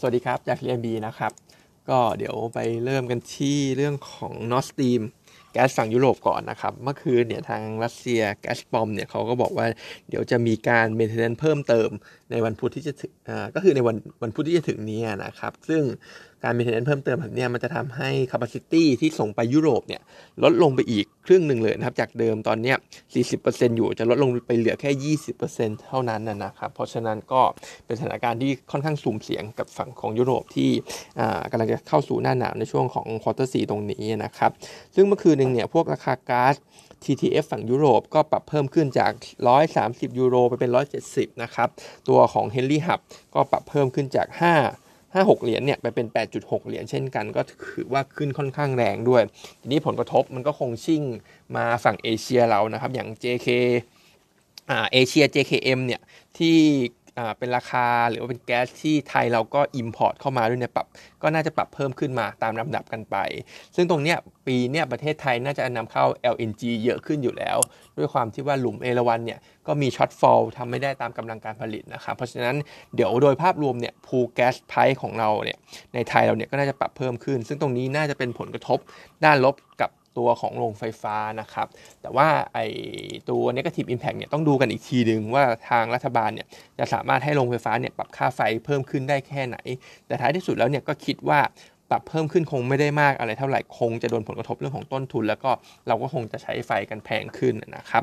สวัสดีครับ จากเรียนบีนะครับ ก็เดี๋ยวไปเริ่มกันที่เรื่องของนอสตีมแก๊สฝั่งยุโรปก่อนนะครับ เมื่อคืนเนี่ยทางรัสเซียแก๊สปอมเนี่ยเขาก็บอกว่าเดี๋ยวจะมีการเมนเทนเพิ่มเติมในวันพุธที่จะถึง ก็คือในวันวันพุธที่จะถึงนี้นะครับ ซึ่งการมีเทนเพิ่มเติมแบบนี้มันจะทำให้ capacity ที่ส่งไปยุโรปเนี่ยลดลงไปอีกครึ่งหนึ่งเลยนะครับ จากเดิมตอนนี้40%อยู่จะลดลงไปเหลือแค่ 20%เท่านั้นนะครับ เพราะฉะนั้นก็เป็นสถานการณ์ที่ค่อนข้างสุ่มเสี่ยงกับฝั่งของยุโรปที่กำลังจะเข้าสู่หน้าหนาวในช่วงของ quarter สี่ตรงนี้นะครับ ซึ่งเมื่อคืนหนึ่งเนี่ยพวกราคาก๊าซ TTF ฝั่งยุโรปก็ปรับเพิ่มขึ้นจาก 130 ยูโรไปเป็น 170 นะครับ ตัวของ Henry Hub ก็ปรับเพิ่มขึ้นจาก 5 5 6 เหรียญเนี่ยไปเป็น 8.6 เหรียญเช่นกัน ก็ถือว่าขึ้นค่อนข้างแรงด้วย ทีนี้ผลกระทบมันก็คงชิ่งมาฝั่งเอเชียเรานะครับ อย่าง JK อ่าเอเชีย JKM เนี่ยที่ เป็นราคาหรือว่าเป็นแก๊สที่ไทยเราก็ Import เข้ามาด้วยเนี่ยปรับก็น่าจะปรับเพิ่มขึ้นมาตามลำดับกันไป ซึ่งตรงเนี้ยปีเนี้ยประเทศไทยน่าจะนำเข้า LNG เยอะขึ้นอยู่แล้ว ด้วยความที่ว่าหลุมเอราวันเนี่ยก็มีช็อตฟอลทำไม่ได้ตามกำลังการผลิตนะครับเพราะฉะนั้นเดี๋ยวโดยภาพรวมเนี่ยพูแก๊สไพของเราเนี่ยในไทยเราเนี่ยก็น่าจะปรับเพิ่มขึ้น ซึ่งตรงนี้น่าจะเป็นผลกระทบด้านลบกับ ตัวของโรงไฟฟ้านะครับ แต่ว่าไอตัว negative impact เนี่ยต้องดูกันอีกทีหนึ่งว่าทางรัฐบาลเนี่ยจะสามารถให้โรงไฟฟ้าเนี่ยปรับค่าไฟเพิ่มขึ้นได้แค่ไหน แต่ท้ายที่สุดแล้วเนี่ยก็คิดว่าปรับเพิ่มขึ้นคงไม่ได้มากอะไรเท่าไหร่คงจะโดนผลกระทบเรื่องของต้นทุน แล้วก็เราก็คงจะใช้ไฟกันแพงขึ้นนะครับ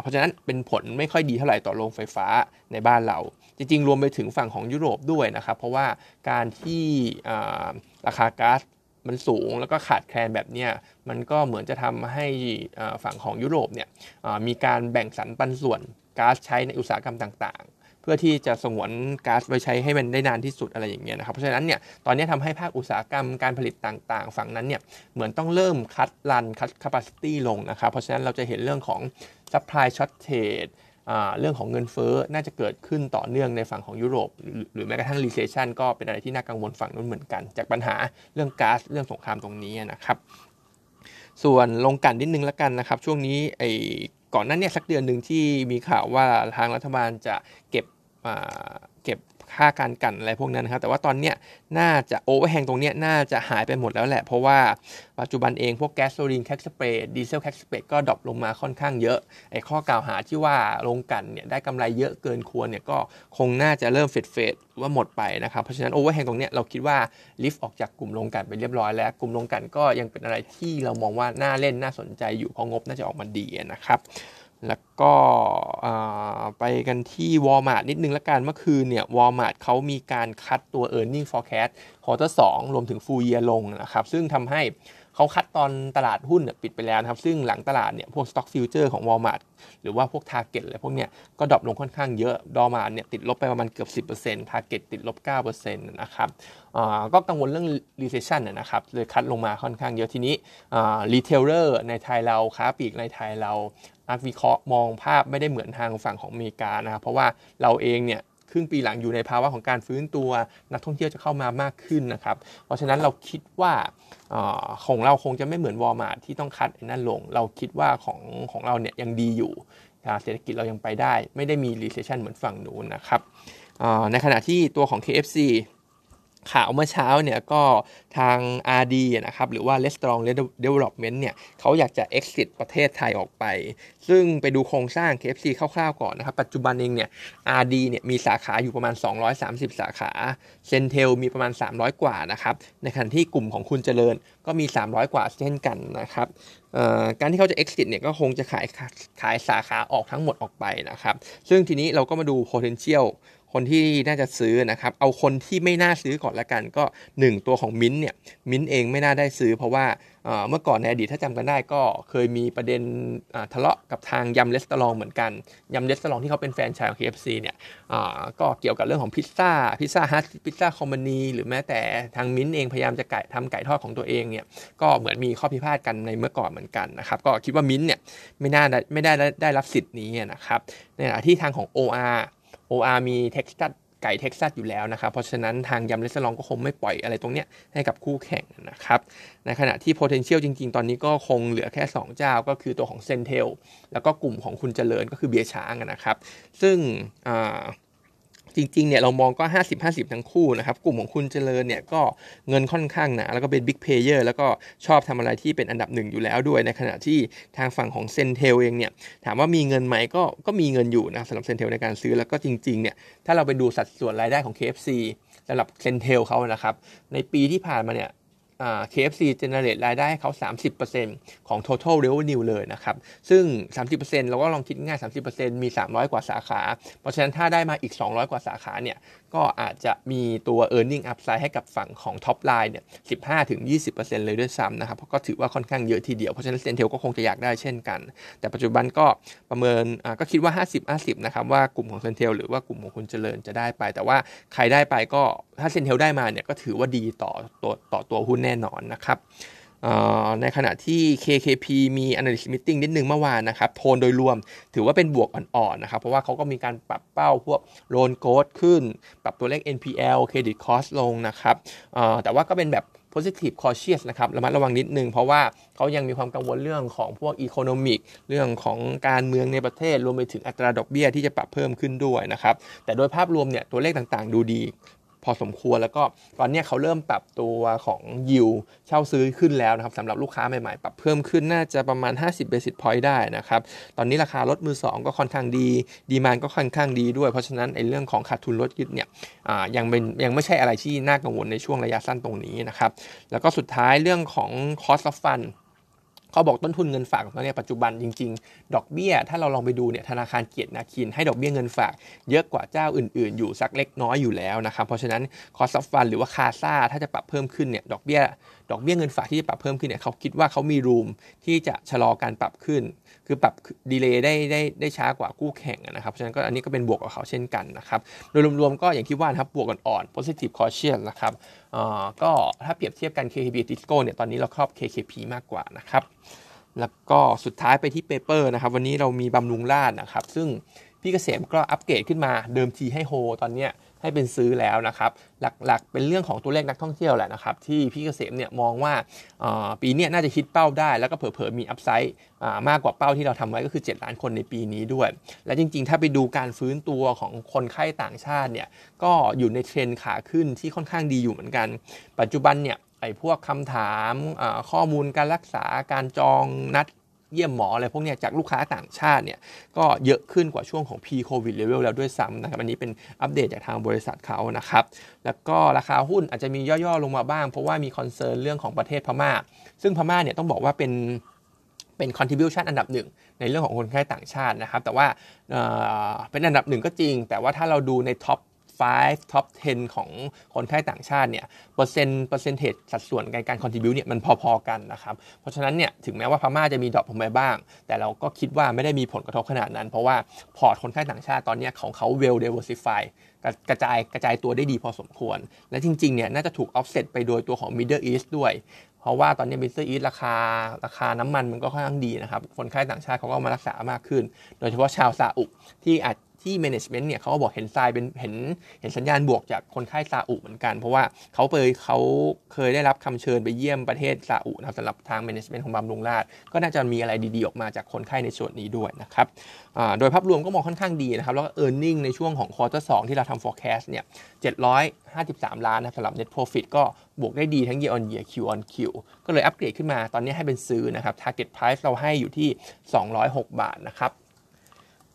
เพราะฉะนั้นเป็นผลไม่ค่อยดีเท่าไหร่ต่อโรงไฟฟ้าในบ้านเรา จริงๆ รวมไปถึงฝั่งของยุโรปด้วยนะครับ เพราะว่าการที่ราคาก๊าซ มันสูงแล้วก็ขาดแคลนแบบนี้มันก็เหมือนจะทำให้ฝั่งของยุโรปเนี่ยมีการแบ่งสรรปันส่วนก๊าซใช้ในอุตสาหกรรมต่างๆ เพื่อที่จะสงวนก๊าซไว้ใช้ให้มันได้นานที่สุดอะไรอย่างเงี้ยนะครับเพราะฉะนั้นเนี่ยตอนนี้ทำให้ภาคอุตสาหกรรมการผลิตต่างๆ ฝั่งนั้นเนี่ยเหมือนต้องเริ่มคัดรันคัด capacity ลงนะครับเพราะฉะนั้นเราจะเห็นเรื่องของ supply shortage เรื่องของเงินเฟ้อน่าจะเกิดขึ้นต่อเนื่องในฝั่งของยุโรป หรือแม้กระทั่ง recession ก็เป็นอะไรที่น่ากังวลฝั่งนู้นเหมือนกัน จากปัญหาเรื่องก๊าซเรื่องสงครามตรงนี้นะครับ ส่วนโรงกลั่นนิดนึงแล้วกันนะครับ ช่วงนี้ไอ้ก่อนนั้นเนี่ยสักเดือนหนึ่งที่มีข่าวว่าทางรัฐบาลจะเก็บเก็บ ค่าการกลั่นอะไรพวกนั้นนะครับ แต่ว่าตอนเนี้ยน่าจะ overhang ตรงเนี้ยน่าจะหายไปหมดแล้วแหละ เพราะว่าปัจจุบันเองพวก gasoline crack spread diesel crack spread ก็ drop ลงมาค่อนข้างเยอะ ไอ้ข้อกล่าวหาที่ว่าโรงกลั่นเนี่ยได้กำไรเยอะเกินควรเนี่ยก็คงน่าจะเริ่ม fade fade ว่าหมดไปนะครับ เพราะฉะนั้น overhang ตรงเนี้ยเราคิดว่าลิฟต์ออกจากกลุ่มโรงกลั่นไปเรียบร้อยแล้ว กลุ่มโรงกลั่นก็ยังเป็นอะไรที่เรามองว่าน่าเล่นน่าสนใจอยู่เพราะงบน่าจะออกมาดีนะครับ แล้วก็ไปกันที่ Walmart นิดนึงละกันเมื่อคืนเนี่ย Walmart เขามีการคัดตัว e a r n i n g forecast ควอเตอร์สรวมถึง full year ลงนะครับ ซึ่งทำให้เขาคัดตอนตลาดหุ้นปิดไปแล้วนะครับ ซึ่งหลังตลาดเนี่ยพวก stock future ของ Walmart หรือว่าพวก target อะไรพวกเนี้ยก็ดรอปลงค่อนข้างเยอะดอมาเนี่ยติดลบไปประมาณเกือบ 10% target ติดลบ 9%นะครับก็กังวลเรื่อง recession นะครับเลยคัดลงมาค่อนข้างเยอะทีนี้ retailer ในไทยเราค้าปลีกในไทยเรา นักวิเคราะห์มองภาพไม่ได้เหมือนทางฝั่งของอเมริกานะครับ เพราะว่าเราเองเนี่ยครึ่งปีหลังอยู่ในภาวะของการฟื้นตัวนักท่องเที่ยวจะเข้ามามากขึ้นนะครับ เพราะฉะนั้นเราคิดว่าของเราคงจะไม่เหมือนวอลมาร์ที่ต้องคัดนั่นลง เราคิดว่าของของเราเนี่ยยังดีอยู่เศรษฐกิจเรายังไปได้ ไม่ได้มี recession เหมือนฝั่งนู้นนะครับในขณะที่ตัวของ KFC ข่าวเมื่อเช้าเนี่ยก็ทาง RD นะครับหรือว่า Restaurant Development เนี่ยเขาอยากจะ exit ประเทศไทยออกไป ซึ่งไปดูโครงสร้าง KFC คร่าวๆก่อนนะครับ ปัจจุบันเองเนี่ย RD เนี่ยมีสาขาอยู่ประมาณ 230 สาขาเซนเทลมีประมาณ 300 กว่านะครับ ในขณะที่กลุ่มของคุณเจริญก็มี 300 กว่าเช่นกันนะครับการที่เขาจะ exit เนี่ยก็คงจะขายขายสาขาออกทั้งหมดออกไปนะครับ ซึ่งทีนี้เราก็มาดู potential คนที่น่าจะซื้อนะครับ เอาคนที่ไม่น่าซื้อก่อนละกัน ก็ 1 ตัวของมิ้นเนี่ยมิ้นเองไม่น่าได้ซื้อ เพราะว่าเมื่อก่อนในอดีตถ้าจำกันได้ก็เคยมีประเด็นทะเลาะกับทาง Yum Restaurant เหมือนกัน Yum Restaurant ที่เขาเป็นแฟรนไชส์ของ KFC เนี่ยก็เกี่ยวกับเรื่องของพิซซ่า Pizza Hut Pizza Company หรือแม้แต่ทางมิ้นเองพยายามจะไก่ทำไก่ทอดของตัวเองเนี่ยก็เหมือนมีข้อพิพาทกันในเมื่อก่อนเหมือนกันนะครับก็คิดว่ามิ้นเนี่ยไม่น่าไม่ได้ได้รับสิทธิ์นี้นะครับในขณะที่ทางของ OR OR มี Texas ไก่ Texas อยู่แล้วนะครับ เพราะฉะนั้นทาง Yum Restaurant ก็คงไม่ปล่อยอะไรตรงเนี้ยให้กับคู่แข่งนะครับ ในขณะที่ potential จริง ๆ ตอนนี้ก็คงเหลือแค่ 2 เจ้าก็คือตัวของ CENTEL แล้วก็กลุ่มของคุณเจริญก็คือเบียร์ช้างนะครับ ซึ่งจ จริงๆเนี่ยเรามองก็ 50-50 ทั้งคู่นะครับ กลุ่มของคุณเจริญเนี่ยก็เงินค่อนข้างหนา แล้วก็เป็น big player แล้วก็ชอบทำอะไรที่เป็นอันดับหนึ่งอยู่แล้วด้วยในขณะที่ทางฝั่งของ CENTEL เองเนี่ยถามว่ามีเงินไหมก็ก็มีเงินอยู่นะสำหรับ CENTEL ในการซื้อแล้วก็จริงๆเนี่ยถ้าเราไปดูสัดส่วนรายได้ของ KFC สำหรับเซนเทลเขานะครับในปีที่ผ่านมาเนี่ย KFC generate รายได้ให้เขา 30%ของ total revenue เลยนะครับ ซึ่ง 30%เราก็ลองคิดง่าย 30%มี 300 กว่าสาขา เพราะฉะนั้นถ้าได้มาอีก 200 กว่าสาขาเนี่ย ก็อาจจะมีตัว e a r n i n g upside ให้กับฝั่งของ top line เนี่ย 15-20%เลยด้วยซ้ำนะครับ เพราะก็ถือว่าค่อนข้างเยอะทีเดียว เพราะฉะนั้นเซนเทลก็คงจะอยากได้เช่นกัน แต่ปัจจุบันก็ประเมินก็คิดว่า 50-50 นะครับ ว่ากลุ่มของเซนเทลหรือว่ากลุ่มของคุณเจริญจะได้ไป แต่ว่าใครได้ไปก็ถ้าเซนเทลได้มาเนี่ยก็ถือว่าดีต่อตัวต่อตัวหุ้นน่นอนนะครับในขณะที่ KKP มี analyst meeting นิดนึงเมื่อวานนะครับโทนโดยรวมถือว่าเป็นบวกอ่อนๆนะครับเพราะว่าเขาก็มีการปรับเป้าพวก loan growth ขึ้น ปรับตัวเลข NPL credit cost ลงนะครับแต่ว่าก็เป็นแบบ positive cautious นะครับระมัดระวังนิดนึง เพราะว่าเขายังมีความกังวลเรื่องของพวก economic เรื่องของการเมืองในประเทศ รวมไปถึงอัตราดอกเบี้ยที่จะปรับเพิ่มขึ้นด้วยนะครับแต่โดยภาพรวมเนี่ยตัวเลขต่างๆ ดูดี อสมควร แล้วก็ตอนนี้เขาเริ่มปรับตัวของยิวเช่าซื้อขึ้นแล้วนะครับสำหรับลูกค้าใหม่ๆ ปรับเพิ่มขึ้นน่าจะประมาณ 50 basis point ได้นะครับ ตอนนี้ราคารถมือ 2 ก็ค่อนข้างดี ดีมานก็ค่อนข้างดีด้วย เพราะฉะนั้นในเรื่องของขาดทุนรถยึดเนี่ยยังเป็นยังไม่ใช่อะไรที่น่ากังวลในช่วงระยะสั้นตรงนี้นะครับ แล้วก็สุดท้ายเรื่องของ cost of fund เขาบอกต้นทุนเงินฝากของเขาเนี่ยปัจจุบันจริง ๆ ดอกเบี้ย ถ้าเราลองไปดูเนี่ยธนาคารเกียรตินาคินให้ดอกเบี้ยเงินฝาก เยอะกว่าเจ้าอื่น ๆ อยู่สักเล็กน้อยอยู่แล้วนะครับเพราะฉะนั้นคอสฟันหรือว่าคาซาถ้าจะปรับเพิ่มขึ้นเนี่ยดอกเบี้ย ดอกเบี้ยเงินฝากที่จะปรับเพิ่มขึ้นเนี่ยเขาคิดว่าเขามีรูมที่จะชะลอการปรับขึ้น คือปรับดีเลย์ได้ได้ได้ช้ากว่ากู้แข่งนะครับ เพราะฉะนั้นก็อันนี้ก็เป็นบวกกับเขาเช่นกันนะครับ โดยรวมๆก็อย่างที่ว่านะครับบวกอ่อนๆ positive caution นะครับก็ถ้าเปรียบเทียบกัน KKP Tisco เนี่ยตอนนี้เราชอบ KKP มากกว่านะครับแล้วก็สุดท้ายไปที่ paper นะครับ วันนี้เรามีบำรุงราษฎร์นะครับ ซึ่งพี่เกษมก็อัปเกรดขึ้นมาเดิมทีให้โฮตอนเนี้ย ให้เป็นซื้อแล้วนะครับ หลักๆ เป็นเรื่องของตัวเลขนักท่องเที่ยวแหละนะครับ ที่พี่เกษมเนี่ยมองว่าปีนี้น่าจะคิดเป้าได้ แล้วก็เผลอๆมี upside มากกว่าเป้าที่เราทำไว้ก็คือ 7 ล้านคนในปีนี้ด้วย และจริงๆ ถ้าไปดูการฟื้นตัวของคนไข้ต่างชาติเนี่ยก็อยู่ในเทรนขาขึ้นที่ค่อนข้างดีอยู่เหมือนกัน ปัจจุบันเนี่ยไอ้พวกคำถามข้อมูลการรักษาการจองนัด เยี่ยมหมออะไรพวกนี้จากลูกค้าต่างชาติเนี่ยก็เยอะขึ้นกว่าช่วงของ pre-covid level แล้วด้วยซ้ำนะครับอันนี้เป็นอัปเดตจากทางบริษัทเขานะครับ แล้วก็ราคาหุ้นอาจจะมีย่อๆลงมาบ้าง เพราะว่ามี concern เรื่องของประเทศพม่า ซึ่งพม่าเนี่ยต้องบอกว่าเป็นเป็น contribution อันดับหนึ่งในเรื่องของคนไข้ต่างชาตินะครับ แต่ว่าเป็นอันดับหนึ่งก็จริง แต่ว่าถ้าเราดูใน top 5 top 10 ของคนไข้ต่างชาติเนี่ยเปอร์เซ็นต์ percentage สัดส่วนในการ contribute เนี่ยมันพอๆกันนะครับ เพราะฉะนั้นเนี่ยถึงแม้ว่าพม่าจะมี drop ลงไปบ้าง แต่เราก็คิดว่าไม่ได้มีผลกระทบขนาดนั้น เพราะว่าพอร์ตคนไข้ต่างชาติตอนนี้ของเขา well diversify กระจายกระจายตัวได้ดีพอสมควร และจริงๆเนี่ยน่าจะถูก offset ไปโดยตัวของ Middle East ด้วยเพราะว่าตอนนี้ Middle East ราคาราคาน้ำมันมันก็ค่อนข้างดีนะครับ คนไข้ต่างชาติเขาก็มารักษามากขึ้น โดยเฉพาะชาวซาอุที่อาจ ที่ management เนี่ยเขาก็บอกเห็นทรายเป็นเห็นเห็นสัญญาณบวกจากคนไข้ซาอุเหมือนกัน เพราะว่าเขาเคยเขาเคยได้รับคำเชิญไปเยี่ยมประเทศซาอุนะสำหรับทาง management ของบำรุงราชก็น่าจะมีอะไรดีๆออกมาจากคนไข้ในส่วนนี้ด้วยนะครับโดยภาพรวมก็มองค่อนข้างดีนะครับ แล้วก็ e a r n i n g ในช่วงของควอเตอร์สที่เราทำ forecast เนี่ย753 ล้านนะสำหรับ net profit ก็บวกได้ดีทั้ง year on year Q on Q ก็เลยอัปเกรดขึ้นมาตอนนี้ให้เป็นซื้อนะครับ target price เราให้อยู่ที่ 206 บาทนะครับ